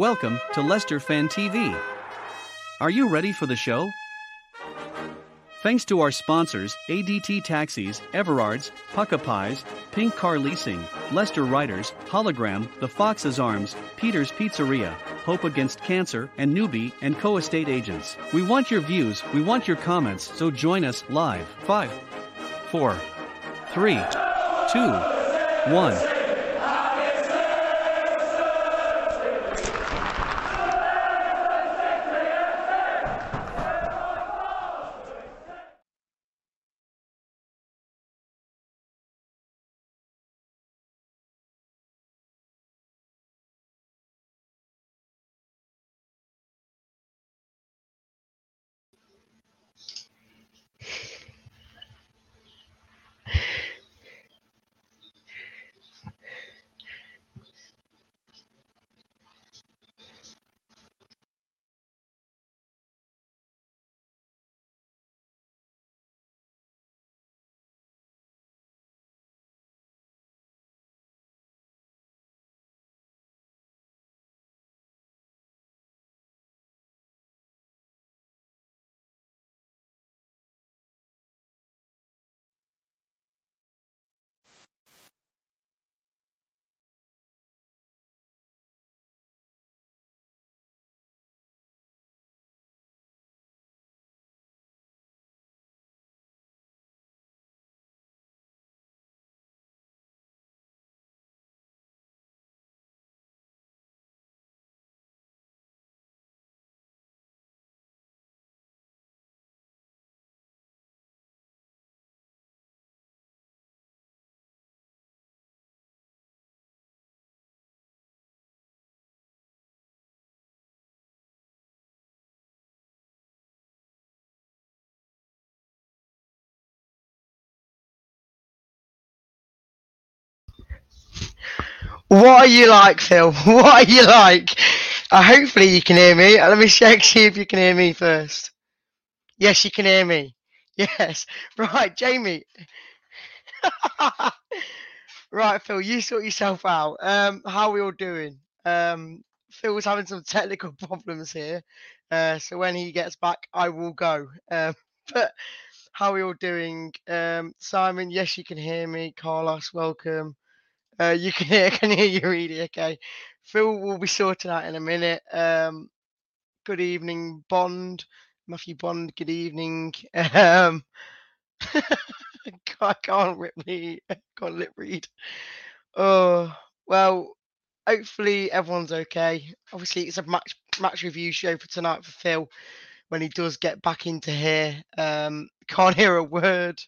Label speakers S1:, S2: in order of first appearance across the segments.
S1: Welcome to Leicester Fan TV. Are you ready for the show? Thanks to our sponsors ADT Taxis, Everards, Pukka Pies, Pink Car Leasing, Leicester Riders, Hologram, The Fox's Arms, Peter's Pizzeria, Hope Against Cancer, and Newbie and Co Estate Agents. We want your views, we want your comments, so join us live. 5, 4, 3, 2, 1.
S2: What are you like, Phil? What are you like? Uh, hopefully you can hear me. Uh, Let me check, see if you can hear me first. Yes, you can hear me. Yes. Right, Jamie. right, Phil, you sort yourself out. Um, how are we all doing? Um, was having some technical problems here. Uh, so when he gets back, I will go. Um, but how are we all doing? Um, Simon, yes, you can hear me. Carlos, welcome. Uh, you can hear, can hear you, Reedy. Okay. Phil will be sorting out in a minute. Um, good evening, Bond. Matthew Bond, good evening. Um, I can't rip me, can't lip read. Oh, well, hopefully everyone's okay. Obviously, it's a match match review show for tonight for Phil when he does get back into here. Um, can't hear a word,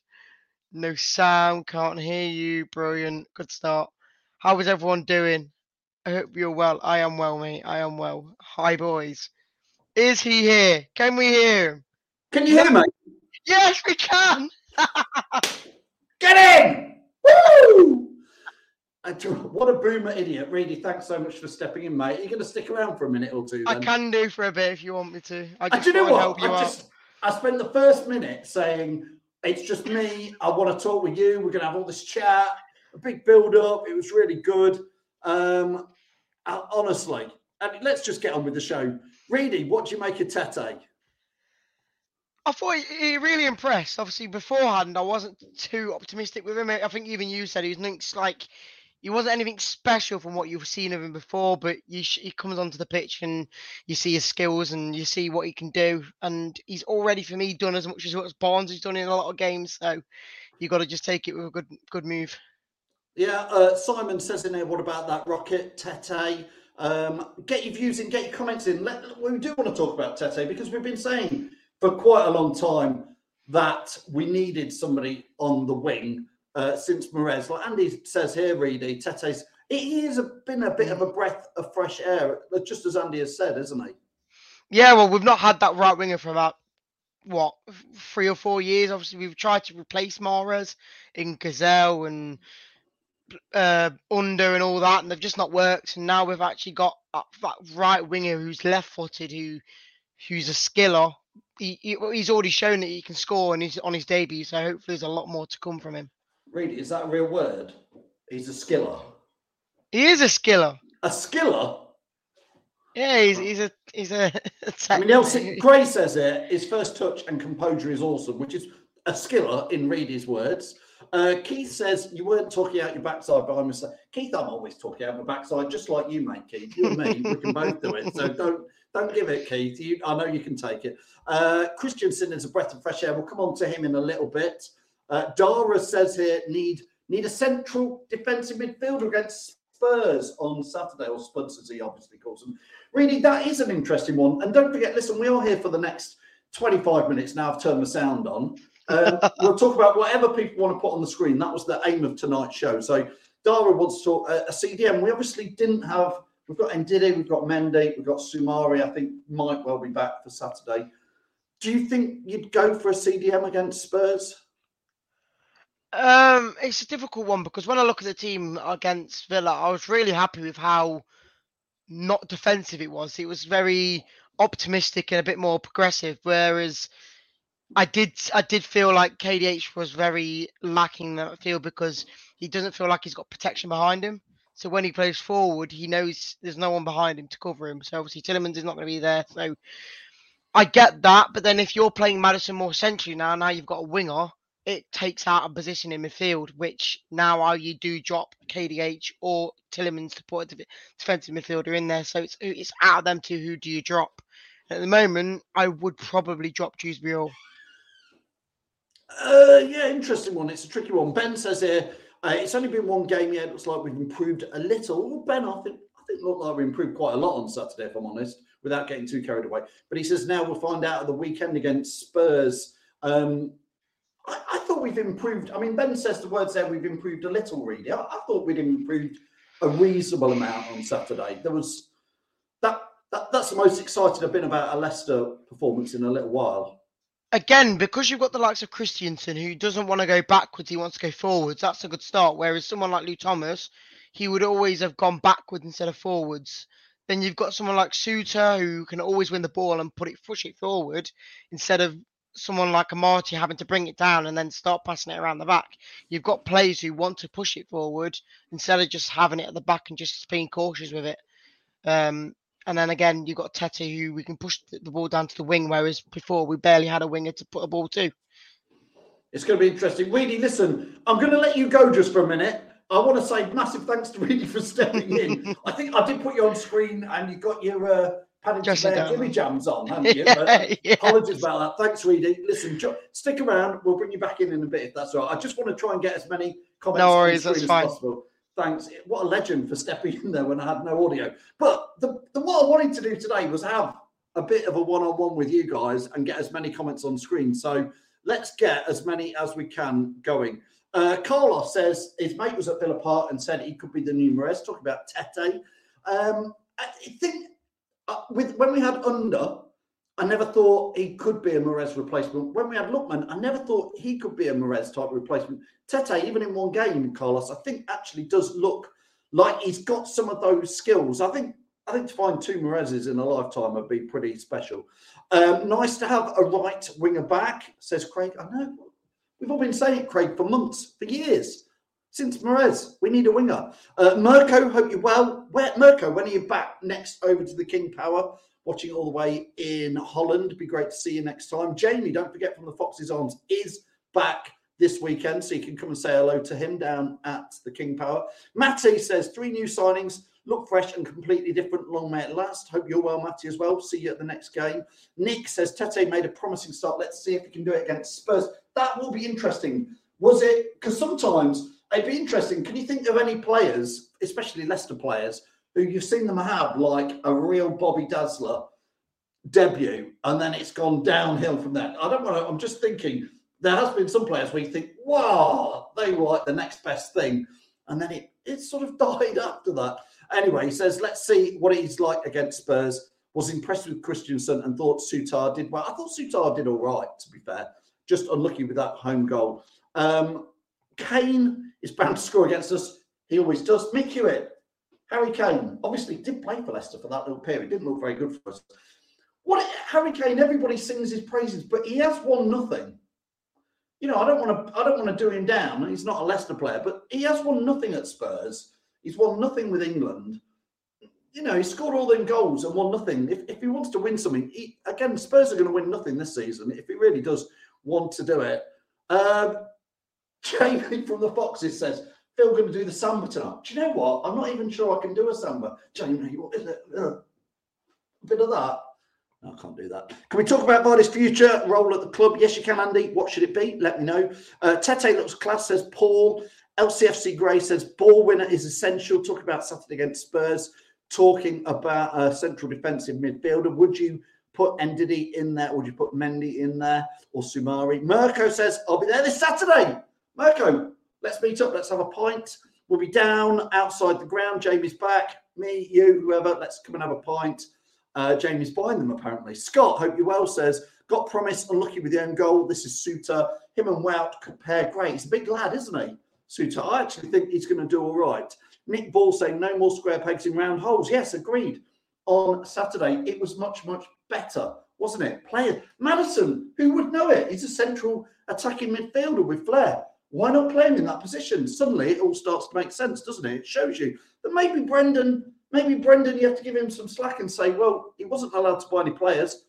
S2: no sound, can't hear you. Brilliant, good start. How is everyone doing? I hope you're well. I am well, mate. I am well. Hi, boys. Is he here? Can we hear him?
S3: Can you hear me?
S2: Yes, we can.
S3: Get in! Woo! What a boomer idiot. Really, thanks so much for stepping in, mate. Are you going to stick around for a minute or two?
S2: I can do for a bit if you want me to. I just
S3: do you know what?
S2: help you
S3: I just I spent the first minute saying it's just me. I want to talk with you. We're going to have all this chat. A big build up. It was really good. Um, uh, honestly, let's just get on with the show. Reedy, what do you make of Tete?
S2: I thought he, really impressed. Obviously, beforehand, I wasn't too optimistic with him. I think even you said he was like he wasn't anything special from what you've seen of him before. But sh- he comes onto the pitch and you see his skills and you see what he can do. And he's already, for me, done as much as what Barnes has done in a lot of games. So you've got to just take it with a good good move.
S3: Yeah, uh, Simon says in there, what about that rocket, Tete? Um, get your views in, get your comments in. Let, we do want to talk about Tete because we've been saying for quite a long time that we needed somebody on the wing uh, since Perez. Like Andy says here, Reedy, Tete's he has been a bit of a breath of fresh air, just as Andy has said, isn't he?
S2: Yeah, well, we've not had that right winger for about what three or four years. Obviously, we've tried to replace Mahrez in Ghezzal and uh, Under and all that, and they've just not worked. And now we've actually got that, that right winger who's left-footed, who who's a skiller. He, he, he's already shown that he can score, and he's on his debut. So hopefully, there's a lot more to come from him.
S3: Reedy, is that a real word? He's a skiller.
S2: He is a skiller.
S3: A skiller?
S2: Yeah, he's he's a he's a.
S3: I mean, Nelson Gray says it. His first touch and composure is awesome, which is a skiller in Reedy's words. Uh, Keith says you weren't talking out your backside but I'm me. Keith, I'm always talking out my backside, just like you, mate. Keith, you and me, we can both do it. So don't don't give it, Keith. You, I know you can take it. Uh, Kristiansen is a breath of fresh air. We'll come on to him in a little bit. Uh, Dara says here need need a central defensive midfielder against Spurs on Saturday, or Spuds as he obviously calls them. Really, that is an interesting one. And don't forget, listen, we are here for the next 25 minutes now. I've turned the sound on. Um, we'll talk about whatever people want to put on the screen. That was the aim of tonight's show. So Dara wants to talk uh, a CDM. We obviously didn't have. We've got Ndidi, we've got Mendy, we've got Soumaré. I think might well be back for Saturday. Do you think you'd go for a CDM against Spurs?
S2: Um, it's a difficult one because when I look at the team against Villa, I was really happy with how not defensive it was. It was very optimistic and a bit more progressive. Whereas I did, I did feel like KDH was very lacking in that field because he doesn't feel like he's got protection behind him. So when he plays forward, he knows there's no one behind him to cover him. So obviously Tielemans is not going to be there. So I get that, but then if you're playing Maddison more centrally now, now you've got a winger it takes out a position in midfield, which now you do drop KDH or Tielemans to put a defensive midfielder in there. So it's it's out of them two. Who do you drop? At the moment, I would probably drop Dewsbury.
S3: Uh, yeah, interesting one. It's a tricky one. Ben says here, uh, it's only been one game yet. It looks like we've improved a little. Well, Ben, I think I think looked like we improved quite a lot on Saturday, if I'm honest, without getting too carried away. But he says now we'll find out at the weekend against Spurs. Um, I, I thought we've improved. I mean, Ben says the words there, we've improved a little, really. I, I thought we'd improved a reasonable amount on Saturday. There was that, that that's the most excited I've been about a Leicester performance in a little while.
S2: Again, because you've got the likes of Kristiansen who doesn't want to go backwards, he wants to go forwards. That's a good start. Whereas someone like Luke Thomas, he would always have gone backwards instead of forwards. Then you've got someone like Souttar who can always win the ball and put it push it forward instead of someone like Amartey having to bring it down and then start passing it around the back. You've got players who want to push it forward instead of just having it at the back and just being cautious with it. Um, and then again, you've got Tete who we can push the ball down to the wing, whereas before we barely had a winger to put a ball to.
S3: It's going to be interesting. Weedy, listen, I'm going to let you go just for a minute. I want to say massive thanks to Reedy for stepping in. I think I did put you on screen and you've got your uh, Paddington Bear Jimmy Jams on, haven't you?
S2: Yeah.
S3: Apologies about that. Thanks, Reedy. Listen, jo- stick around. We'll bring you back in in a bit if that's all right. I just want to try and get as many comments
S2: No worries, that's
S3: as
S2: fine.
S3: possible. Thanks. What a legend for stepping in there when I had no audio. But the, the what I wanted to do today was have a bit of a one-on-one with you guys and get as many comments on screen. So let's get as many as we can going. Uh, Carlos says his mate was at Villa Park and said he could be the new Mahrez. Talking about Tete. Um, I think uh, with when we had Under, I never thought he could be a Mahrez replacement. When we had Lookman, I never thought he could be a Mahrez type replacement. Tete, even in one game, Carlos, I think actually does look like he's got some of those skills. I think I think to find two Mahrezes in a lifetime would be pretty special. Um, nice to have a right winger back, says Craig. I know we've all been saying it, Craig, for months, for years. Since Mahrez, we need a winger. Uh, Mirko, hope you're well. Where Mirko, when are you back next over to the King Power? Watching all the way in Holland. Be great to see you next time. Jamie, don't forget from the Foxes Arms is back this weekend, so you can come and say hello to him down at the King Power. Matty says three new signings look fresh and completely different. Long may it last. Hope you're well, Matty, as well. See you at the next game. Nick says Tete made a promising start. Let's see if he can do it against Spurs. That will be interesting. Was it? Because sometimes it'd be interesting. Can you think of any players, especially Leicester players, who you've seen them have like a real Bobby Dazzler debut, and then it's gone downhill from that? I don't want to. I'm just thinking there has been some players where you think, wow, they were like the next best thing, and then it it sort of died after that. Anyway, he says, let's see what he's like against Spurs. Was impressed with Kristiansen and thought Souttar did well. I thought Souttar did all right, to be fair. Just unlucky with that home goal. Um, Kane is bound to score against us. He always does. Mick Hewitt, Harry Kane, obviously did play for Leicester for that little period. Didn't look very good for us. What Harry Kane? Everybody sings his praises, but he has won nothing. You know, I don't want to. I don't want to do him down. He's not a Leicester player, but he has won nothing at Spurs. He's won nothing with England. You know, he scored all them goals and won nothing. If, if he wants to win something, he, again, Spurs are going to win nothing this season. If he really does want to do it, um, Jamie from the Foxes says, Phil going to do the samba tonight. Do you know what? I'm not even sure I can do a samba. Jamie, what is it? Uh, a bit of that. No, I can't do that. Can we talk about Vardy's future role at the club? Yes, you can, Andy. What should it be? Let me know. Uh, Tete looks class, says Paul. LCFC Gray says ball winner is essential. Talk about Saturday against Spurs. Talking about a central defensive midfielder. Would you put Ndidi in there? Would you put Mendy in there or Soumaré? Mirko says, I'll be there this Saturday. Mirko, let's meet up. Let's have a pint. We'll be down outside the ground. Jamie's back. Me, you, whoever. Let's come and have a pint. Uh, Jamie's buying them apparently. Scott, hope you're well, says, got promise, unlucky with the own goal. This is Souttar. Him and Wout pair great. He's a big lad, isn't he? Souttar. I actually think he's going to do all right. Nick Ball saying no more square pegs in round holes. Yes, agreed. On Saturday, it was much, much better, wasn't it? Player Maddison, who would know it? He's a central attacking midfielder with flair. Why not play him in that position? Suddenly, it all starts to make sense, doesn't it? It shows you that maybe Brendan, maybe Brendan, you have to give him some slack and say, well, he wasn't allowed to buy any players.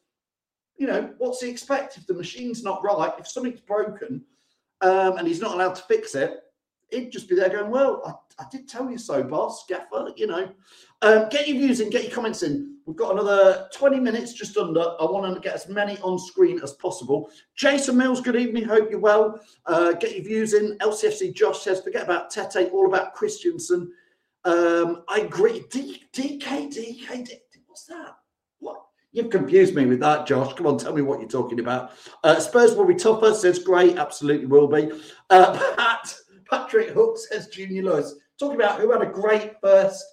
S3: You know, what's he expect if the machine's not right? If something's broken um, and he's not allowed to fix it, he'd just be there going, Well, I, I did tell you so, boss, gaffer, you know. Um, get your views in, get your comments in. We've got another 20 minutes just under. I want to get as many on screen as possible. Jason Mills, good evening. Hope you're well. Uh, get your views in. LCFC Josh says, forget about Tete, all about Kristiansen. Um, I agree. D, DK, DK, D, what's that? What? You've confused me with that, Josh. Come on, tell me what you're talking about. Uh, Spurs will be tougher, says Great. Absolutely will be. Uh, Pat, Patrick Hook says Junior Lewis. Talking about who had a great first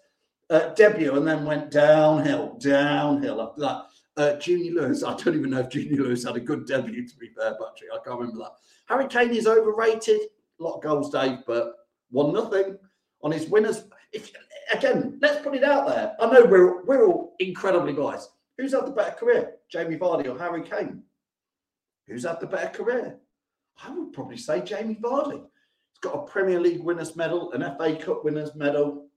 S3: uh, debut and then went downhill, downhill after that. Uh, Junior Lewis, I don't even know if Junior Lewis had a good debut, to be fair, Patrick. I can't remember that. Harry Kane is overrated. A lot of goals, Dave, but one nothing on his winners. If again, let's put it out there. I know we're we're all incredibly biased. Who's had the better career, Jamie Vardy or Harry Kane? Who's had the better career? I would probably say Jamie Vardy. He's got a Premier League winners medal, an FA Cup winners medal.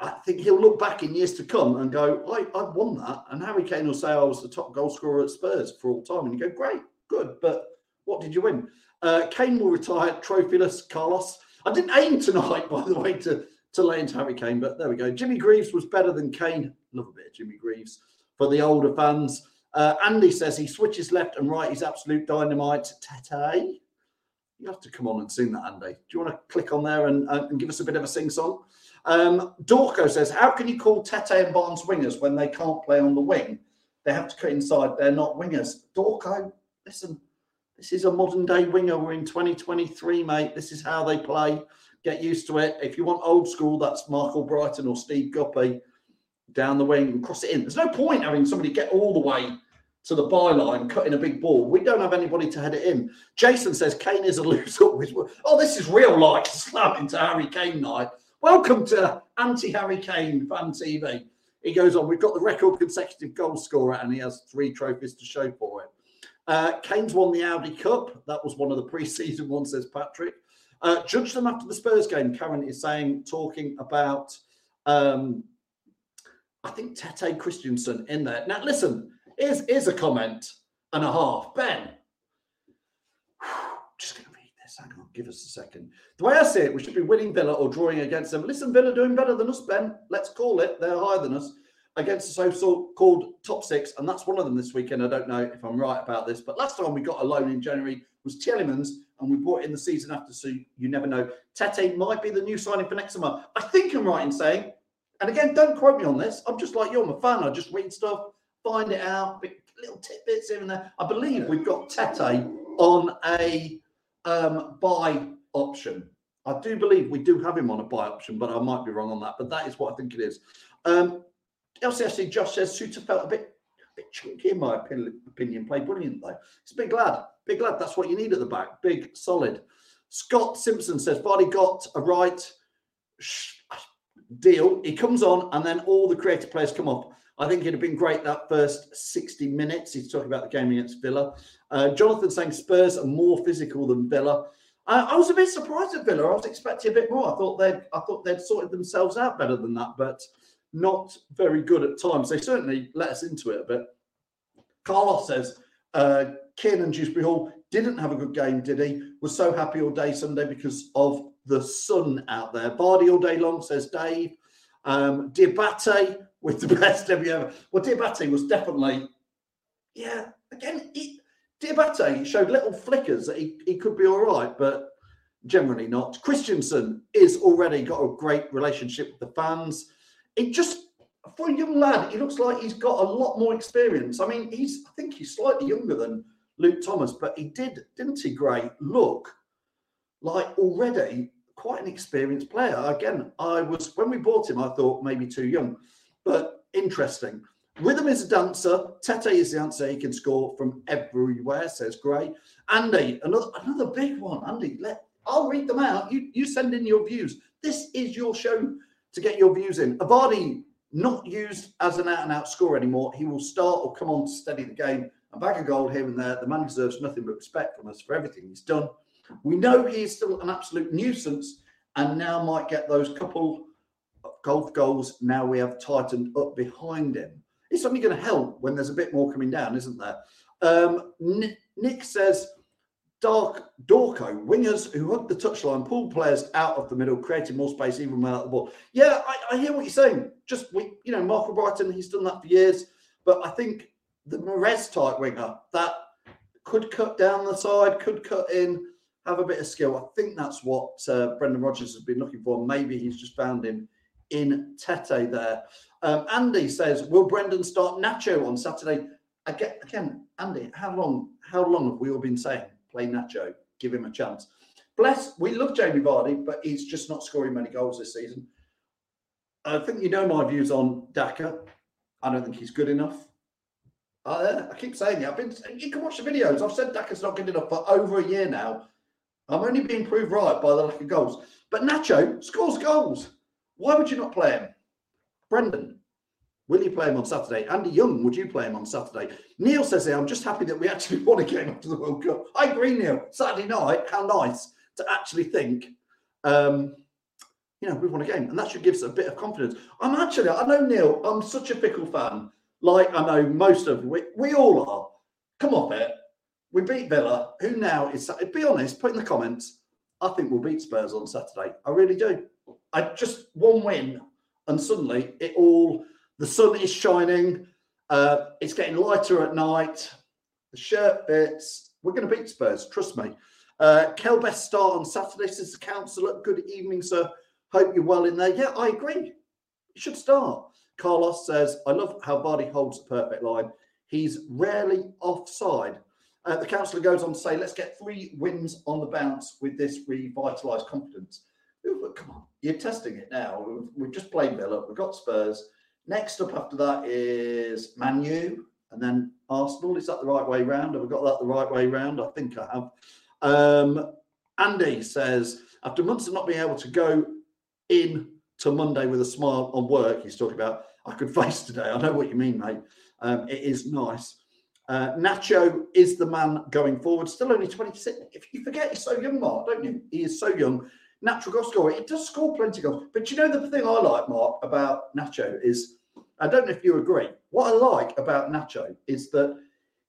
S3: I think he'll look back in years to come and go, I, I won that. And Harry Kane will say I was the top goal scorer at Spurs for all time. And you go, great, good, but what did you win? Uh, Kane will retire trophyless, Carlos. I didn't aim tonight, by the way, to, to lay into Harry Kane, but there we go. Jimmy Greaves was better than Kane. Love a bit of Jimmy Greaves for the older fans. Uh, Andy says he switches left and right. He's absolute dynamite. Tete. You have to come on and sing that, Andy. Do you want to click on there and, uh, and give us a bit of a sing song? Um, Dorco says, How can you call Tete and Barnes wingers when they can't play on the wing? They have to cut inside. They're not wingers. Dorco, listen, this is a modern day winger. We're in 2023, mate. This is how they play. Get used to it. If you want old school, that's Marc Albrighton or Steve Guppy down the wing and cross it in. There's no point having somebody get all the way to the byline, cutting a big ball. We don't have anybody to head it in. Jason says Kane is a loser. Oh, this is real life slam into Harry Kane night. Welcome to anti Harry Kane fan TV. He goes on, we've got the record consecutive goal scorer and he has three trophies to show for it. Uh, Kane's won the Audi Cup. That was one of the pre-season ones, says Patrick. Uh, judge them after the Spurs game. Karen is saying, talking about, um, I think Tete Kristiansen in there. Now, listen, here's, here's a comment and a half. Ben, just going to read this. Hang on, give us a second. The way I see it, we should be winning Villa or drawing against them. Listen, Villa doing better than us, Ben. Let's call it. They're higher than us against the so-called top six, and that's one of them this weekend. I don't know if I'm right about this, but last time we got a loan in January was Tielemans, and we brought in the season after, so you never know. Tete might be the new signing for next summer. I think I'm right in saying, and again, don't quote me on this. I'm just like you. I'm a fan. I just read stuff, find it out, little tidbits here and there. I believe we've got Tete on a um, buy option. I do believe we do have him on a buy option, but I might be wrong on that. But that is what I think it is. Um, LCSC Josh says Souttar felt a bit, a bit chunky in my opinion. Played brilliant though. It's big lad, big lad. That's what you need at the back. Big, solid. Scott Simpson says Vardy got a right deal. He comes on, and then all the creative players come up. I think it'd have been great that first 60 minutes. He's talking about the game against Villa. Uh, Jonathan saying Spurs are more physical than Villa. Uh, I was a bit surprised at Villa. I was expecting a bit more. I thought they'd, I thought they'd sorted themselves out better than that, but not very good at times. They certainly let us into it a bit. Carlos says, uh, and Dewsbury Hall didn't have a good game, did he? Was so happy all day Sunday because of the sun out there. Vardy all day long, says Dave. Um, Diabate with the best ever. Well, Diabate was definitely, yeah, again, he, Diabate showed little flickers that he, he could be all right, but generally not. Kristiansen is already got a great relationship with the fans it just for a young lad, he looks like he's got a lot more experience. I mean, he's I think he's slightly younger than Luke Thomas, but he did, didn't he, Gray, look like already quite an experienced player. Again, I was when we bought him, I thought maybe too young, but interesting. Rhythm is a dancer. Tete is the answer. He can score from everywhere, says Gray. Andy, another another big one. Andy, let I'll read them out. You you send in your views. This is your show to get your views in. Avadi not used as an out and out scorer anymore. He will start or come on to steady the game. A bag of gold here and there. The man deserves nothing but respect from us for everything he's done. We know he is still an absolute nuisance and now might get those couple golf goals. Now we have tightened up behind him. It's only going to help when there's a bit more coming down, isn't there? Um, Nick says Dark Dorco, wingers who hug the touchline, pull players out of the middle, creating more space even without the ball. Yeah, I, I hear what you're saying. Just we, you know, Marc Albrighton, he's done that for years. But I think the Mahrez type winger that could cut down the side, could cut in, have a bit of skill. I think that's what uh, Brendan Rodgers has been looking for. Maybe he's just found him in Tete there. Um, Andy says, "Will Brendan start Nacho on Saturday?" Again, again, Andy, how long? How long have we all been saying? play Nacho, give him a chance. Bless, we love Jamie Vardy, but he's just not scoring many goals this season. I think you know my views on Daka. I don't think he's good enough. Uh, I keep saying it. I've been. You can watch the videos. I've said Daka's not good enough for over a year now. I'm only being proved right by the lack of goals. But Nacho scores goals. Why would you not play him? Brendan, Will you play him on Saturday? Andy Young, would you play him on Saturday? Neil says here, I'm just happy that we actually won a game after the World Cup. I agree, Neil. Saturday night, how nice to actually think, um, you know, we've won a game. And that should give us a bit of confidence. I'm actually, I know, Neil, I'm such a fickle fan. Like I know most of we, we all are. Come on, it. We beat Villa. Who now is, be honest, put in the comments, I think we'll beat Spurs on Saturday. I really do. I just one win, and suddenly it all the sun is shining. Uh, it's getting lighter at night. The shirt fits. We're going to beat Spurs. Trust me. Uh, Kel best start on Saturday, says the councillor. Good evening, sir. Hope you're well in there. Yeah, I agree. You should start. Carlos says, I love how Vardy holds the perfect line. He's rarely offside. Uh, the councillor goes on to say, let's get three wins on the bounce with this revitalised confidence. Come on, you're testing it now. We've, we've just played Villa, we've got Spurs. Next up after that is Manu and then Arsenal. Is that the right way round? Have I got that the right way round? I think I have. Um, Andy says, after months of not being able to go in to Monday with a smile on work, he's talking about, I could face today. I know what you mean, mate. Um, it is nice. Uh, Nacho is the man going forward. Still only 26. If you forget, he's so young, Mark, don't you? He is so young. Natural goal scorer. He does score plenty of goals. But you know the thing I like, Mark, about Nacho is I don't know if you agree. What I like about Nacho is that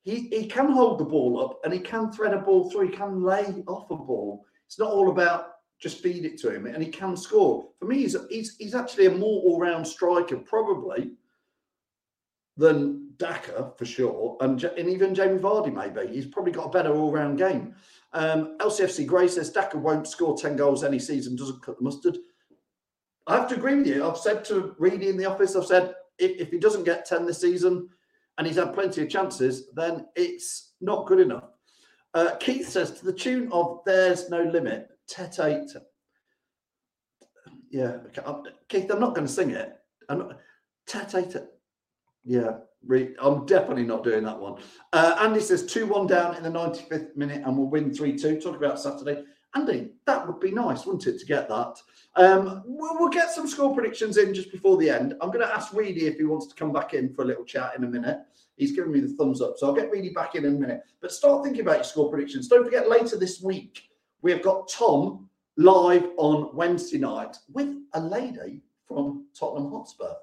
S3: he, he can hold the ball up and he can thread a ball through. He can lay off a ball. It's not all about just feed it to him, and he can score. For me, he's he's, he's actually a more all-round striker, probably than Daka for sure, and, and even Jamie Vardy maybe. He's probably got a better all-round game. Um, LCFC Gray says Daka won't score ten goals any season, doesn't cut the mustard. I have to agree with you. I've said to Reedy in the office, I've said if, if he doesn't get ten this season, and he's had plenty of chances, then it's not good enough. Uh, Keith says to the tune of "There's No Limit." Tete. Yeah, okay. I'm, Keith, I'm not going to sing it. I'm not, Tete. Yeah, re, I'm definitely not doing that one. Uh, Andy says 2 1 down in the 95th minute and we'll win 3 2. Talk about Saturday. Andy, that would be nice, wouldn't it, to get that? Um, we'll, we'll, get some score predictions in just before the end. I'm going to ask Reedy if he wants to come back in for a little chat in a minute. He's giving me the thumbs up. So I'll get Reedy back in in a minute. But start thinking about your score predictions. Don't forget later this week, we have got Tom live on Wednesday night with a lady from Tottenham Hotspur.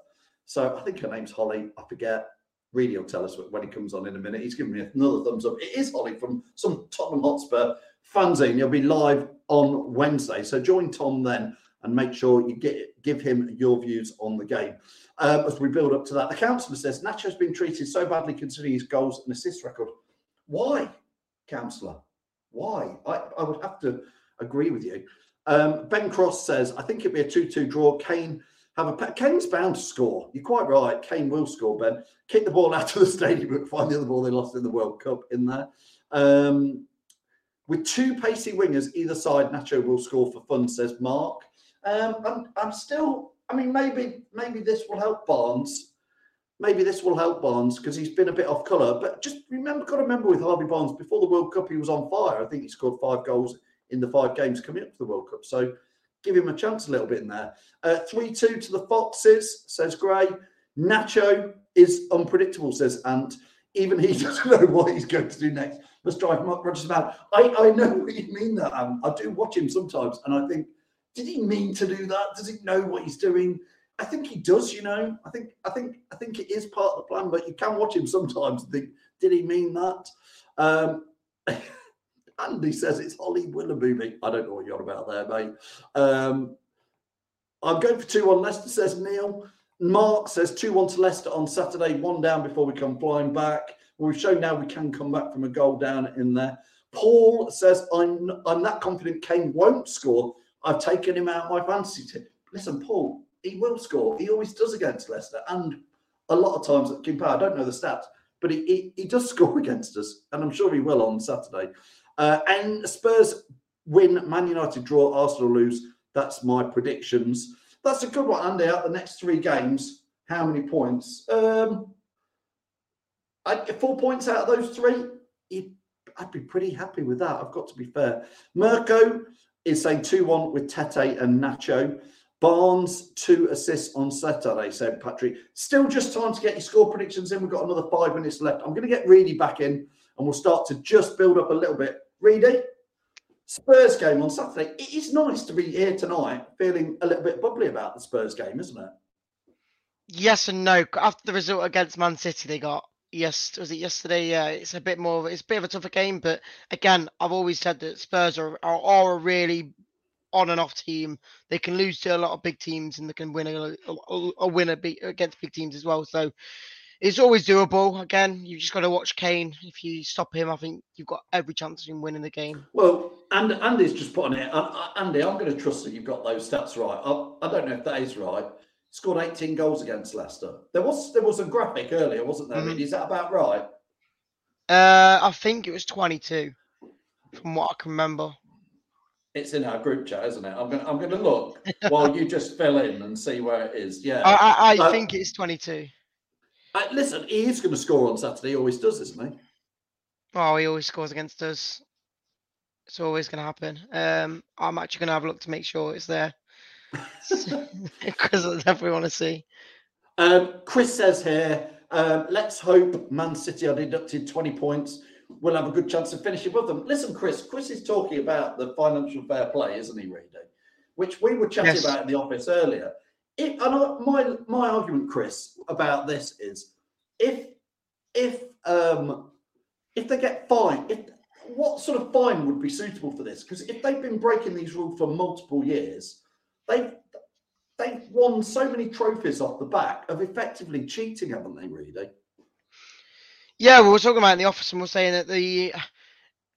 S3: So I think her name's Holly. I forget. Reedy will tell us when he comes on in a minute. He's giving me another thumbs up. It is Holly from some Tottenham Hotspur fanzine. He'll be live on Wednesday. So join Tom then and make sure you get give him your views on the game. Um, as we build up to that, the councillor says Nacho's been treated so badly considering his goals and assist record. Why, councillor? Why? I, I would have to agree with you. Um, ben Cross says, I think it'd be a 2 2 draw. Kane have a Kane's bound to score. You're quite right. Kane will score, Ben. Kick the ball out of the stadium and find the other ball they lost in the World Cup in there. Um, with two pacey wingers either side, Nacho will score for fun, says Mark. Um, I'm, I'm still, I mean, maybe maybe this will help Barnes maybe this will help Barnes because he's been a bit off colour. But just remember, got to remember with Harvey Barnes before the World Cup, he was on fire. I think he scored five goals in the five games coming up to the World Cup. So give him a chance a little bit in there. Uh, 3 2 to the Foxes, says Gray. Nacho is unpredictable, says Ant. Even he doesn't know what he's going to do next. Must drive Mark Rogers mad. I, I know what you mean that, Ant. I do watch him sometimes and I think, did he mean to do that? Does he know what he's doing? I think he does, you know. I think I think I think it is part of the plan, but you can watch him sometimes and think, did he mean that? Um, Andy says it's Holly Willoughby. I don't know what you're on about there, mate. Um, I'm going for 2 1 Leicester, says Neil. Mark says 2 1 to Leicester on Saturday, one down before we come flying back. We've shown now we can come back from a goal down in there. Paul says, I'm, I'm that confident Kane won't score. I've taken him out of my fantasy team. Listen, Paul, he will score. He always does against Leicester, and a lot of times at King Power. I don't know the stats, but he, he, he does score against us, and I'm sure he will on Saturday. Uh, and Spurs win, Man United draw, Arsenal lose. That's my predictions. That's a good one, Andy. Out the next three games, how many points? Um, I, four points out of those three. I'd be pretty happy with that. I've got to be fair. Mirko is saying 2 1 with Tete and Nacho. Barnes, two assists on Saturday, said Patrick. Still just time to get your score predictions in. We've got another five minutes left. I'm going to get Reedy back in and we'll start to just build up a little bit. Reedy, Spurs game on Saturday. It is nice to be here tonight feeling a little bit bubbly about the Spurs game, isn't it?
S2: Yes and no. After the result against Man City, they got Yes, was it yesterday? Yeah, it's a bit more. It's a bit of a tougher game, but again, I've always said that Spurs are are, are a really on and off team. They can lose to a lot of big teams, and they can win a, a, a win a against big teams as well. So it's always doable. Again, you just got to watch Kane. If you stop him, I think you've got every chance of him winning the game.
S3: Well, and Andy's just putting it. Andy, I'm going to trust that you've got those stats right. I, I don't know if that is right. Scored 18 goals against Leicester. There was there was a graphic earlier, wasn't there? Mm-hmm. Is that about right?
S2: Uh, I think it was 22, from what I can remember.
S3: It's in our group chat, isn't it? I'm going. I'm to look while you just fill in and see where it is. Yeah,
S2: I, I, I uh, think it's 22.
S3: Uh, listen, he is going to score on Saturday. He always does, isn't he?
S2: Oh, he always scores against us. It's always going to happen. Um, I'm actually going to have a look to make sure it's there because I definitely want to see.
S3: Um, Chris says here, um, let's hope Man City are deducted 20 points. We'll have a good chance of finishing above them. Listen, Chris, Chris is talking about the financial fair play, isn't he, Reedy? Which we were chatting yes. about in the office earlier. If, and I, my my argument, Chris, about this is if if um if they get fined, if what sort of fine would be suitable for this? Because if they've been breaking these rules for multiple years, they've they've won so many trophies off the back of effectively cheating, haven't they, really?
S2: Yeah, we were talking about in the office and we are saying that the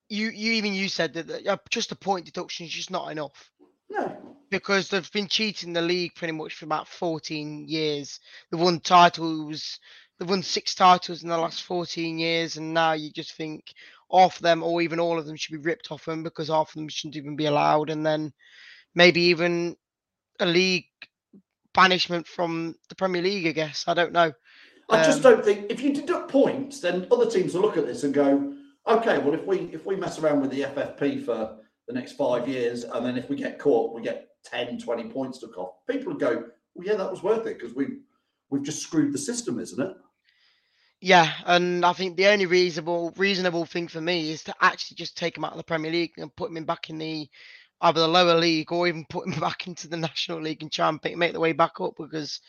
S2: you you even you said that uh, just a point deduction is just not enough.
S3: No.
S2: Because they've been cheating the league pretty much for about 14 years. They've won titles, they've won six titles in the last 14 years, and now you just think half of them or even all of them should be ripped off them because half of them shouldn't even be allowed, and then maybe even a league banishment from the Premier League. I guess I don't know.
S3: I just um, don't think if you deduct points, then other teams will look at this and go, okay, well if we if we mess around with the FFP for the next five years, and then if we get caught, we get 10, 20 points took off. People would go, well, yeah, that was worth it because we we've just screwed the system, isn't it?
S2: Yeah, and I think the only reasonable reasonable thing for me is to actually just take him out of the Premier League and put him back in the either the lower league or even put him back into the National League and try and make the way back up because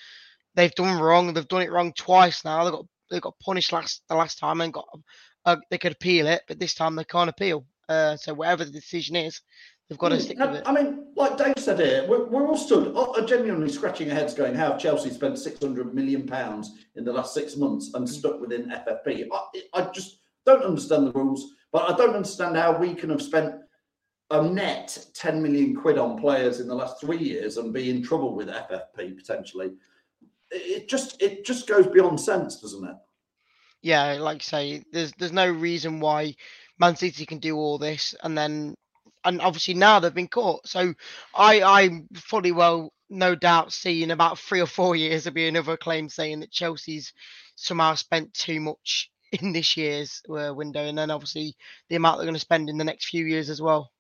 S2: they've done wrong. They've done it wrong twice now. They got they got punished last the last time and got uh, they could appeal it, but this time they can't appeal. Uh, so whatever the decision is, they've got to hmm, stick with it.
S3: I mean, like Dave said here, we're, we're all stood uh, genuinely scratching our heads, going, "How have Chelsea spent six hundred million pounds in the last six months and hmm. stuck within FFP?" I, I just don't understand the rules, but I don't understand how we can have spent a net 10 million quid on players in the last three years and be in trouble with FFP potentially. It just it just goes beyond sense, doesn't it?
S2: Yeah, like you say, there's there's no reason why Man City can do all this and then and obviously now they've been caught. So I I fully well no doubt see in about three or four years there'll be another claim saying that Chelsea's somehow spent too much in this year's uh, window, and then obviously the amount they're going to spend in the next few years as well.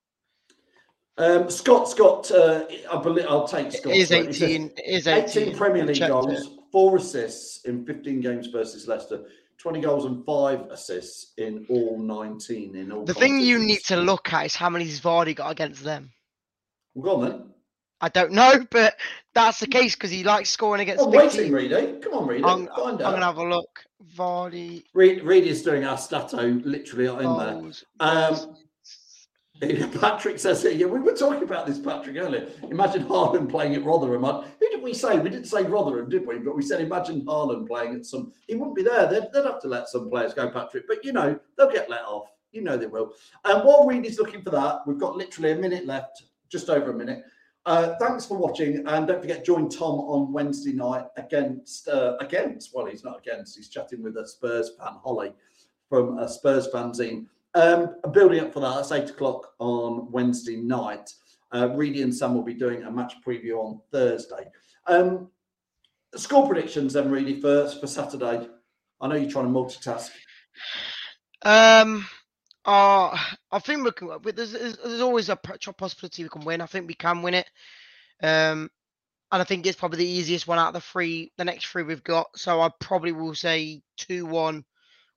S3: Um, Scott's got, uh, I believe, I'll take Scott.
S2: It is 18, it is 18.
S3: 18 Premier League goals, four assists in 15 games versus Leicester, 20 goals and five assists in all 19. In all
S2: the thing you need to look at is how many Vardy got against them.
S3: Well, go on then.
S2: I don't know, but that's the case because he likes scoring against.
S3: Oh, waiting, Reedy. Come on, Reedy. I'm,
S2: I'm going to have a look. Vardy.
S3: Reed, Reed is doing our stato literally in there. Um, Patrick says here, yeah, we were talking about this, Patrick, earlier. Imagine Haaland playing at Rotherham. Who did we say? We didn't say Rotherham, did we? But we said imagine Haaland playing at some. He wouldn't be there. They'd, they'd have to let some players go, Patrick. But you know, they'll get let off. You know they will. And while Reed is looking for that, we've got literally a minute left, just over a minute. Uh, thanks for watching, and don't forget join Tom on Wednesday night against uh, against. Well, he's not against. He's chatting with a Spurs fan, Holly, from a Spurs fanzine. Um, building up for that, that's eight o'clock on Wednesday night. Uh, Reedy and Sam will be doing a match preview on Thursday. Um, score predictions then, Reedy, first for Saturday. I know you're trying to multitask.
S2: Um, uh, I think we can. There's, there's always a possibility we can win. I think we can win it. Um, and I think it's probably the easiest one out of the three, the next three we've got. So I probably will say two one,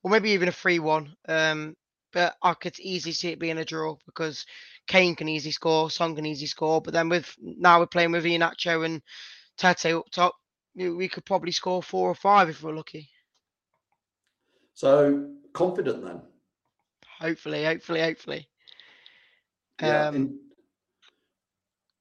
S2: or maybe even a three one. Um, but I could easily see it being a draw because Kane can easily score, Son can easily score. But then with now we're playing with Iheanacho and Tete up top, we could probably score four or five if we're lucky.
S3: So confident then.
S2: Hopefully, hopefully, hopefully.
S3: Yeah,
S2: Um,
S3: in-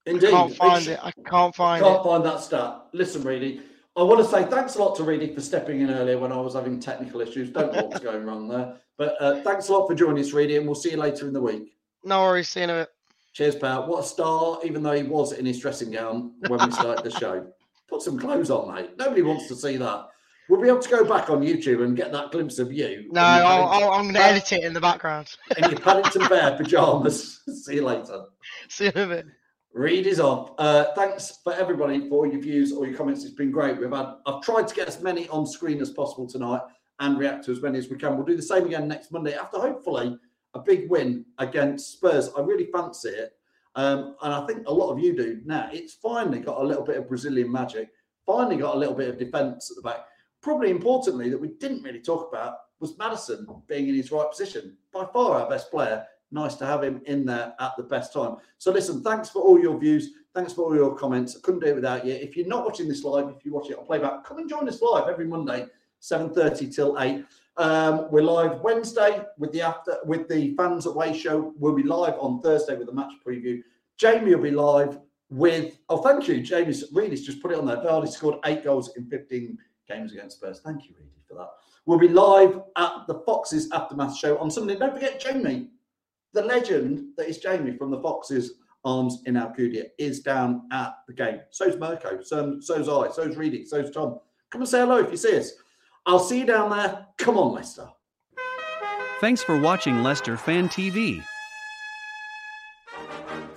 S3: indeed.
S2: I can't find it. I can't find
S3: Can't
S2: it.
S3: find that stat. Listen, Reedy, I want to say thanks a lot to Reedy for stepping in earlier when I was having technical issues. Don't know what's going wrong there. But uh, thanks a lot for joining us, Reedy, and we'll see you later in the week.
S2: No worries. See you in a bit.
S3: Cheers, pal. What a star, even though he was in his dressing gown when we started the show. Put some clothes on, mate. Nobody wants to see that. We'll be able to go back on YouTube and get that glimpse of you.
S2: No, I'll, I'll, I'm going to edit it in the background.
S3: in your Paddington Bear pajamas. see you later.
S2: See you in a bit.
S3: Read is off. Uh, thanks for everybody for your views, all your comments. It's been great. We've had. I've tried to get as many on screen as possible tonight and react to as many as we can. We'll do the same again next Monday after hopefully a big win against Spurs. I really fancy it, um, and I think a lot of you do now. It's finally got a little bit of Brazilian magic. Finally got a little bit of defence at the back. Probably importantly that we didn't really talk about was Maddison being in his right position. By far our best player nice to have him in there at the best time. So listen, thanks for all your views. Thanks for all your comments. I couldn't do it without you. If you're not watching this live, if you watch it on playback, come and join us live every Monday, 7.30 till 8. Um, we're live Wednesday with the after with the fans away show. We'll be live on Thursday with the match preview. Jamie will be live with oh thank you. Jamie's Reedy's just put it on there. Vardy scored eight goals in 15 games against Spurs. Thank you, Reedy, for that. We'll be live at the Foxes Aftermath show on Sunday. Don't forget Jamie, the legend that is Jamie from the Foxes Arms in Alcudia is down at the game. So's Mirko, so, so's I, so's Reedy, so's Tom. Come and say hello if you see us. I'll see you down there. Come on, Leicester.
S1: Thanks for watching Leicester Fan TV.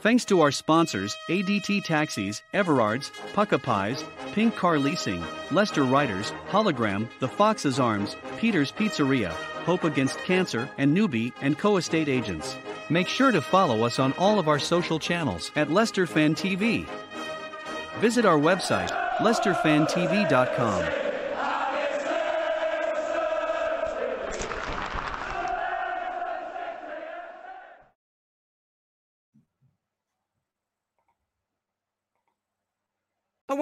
S1: Thanks to our sponsors ADT Taxis, Everards, Pukka Pies, Pink Car Leasing, Leicester Riders, Hologram, The Fox's Arms, Peter's Pizzeria, Hope Against Cancer, and Newbie and Co Estate Agents. Make sure to follow us on all of our social channels at Leicester Fan TV. Visit our website, leicesterfantv.com.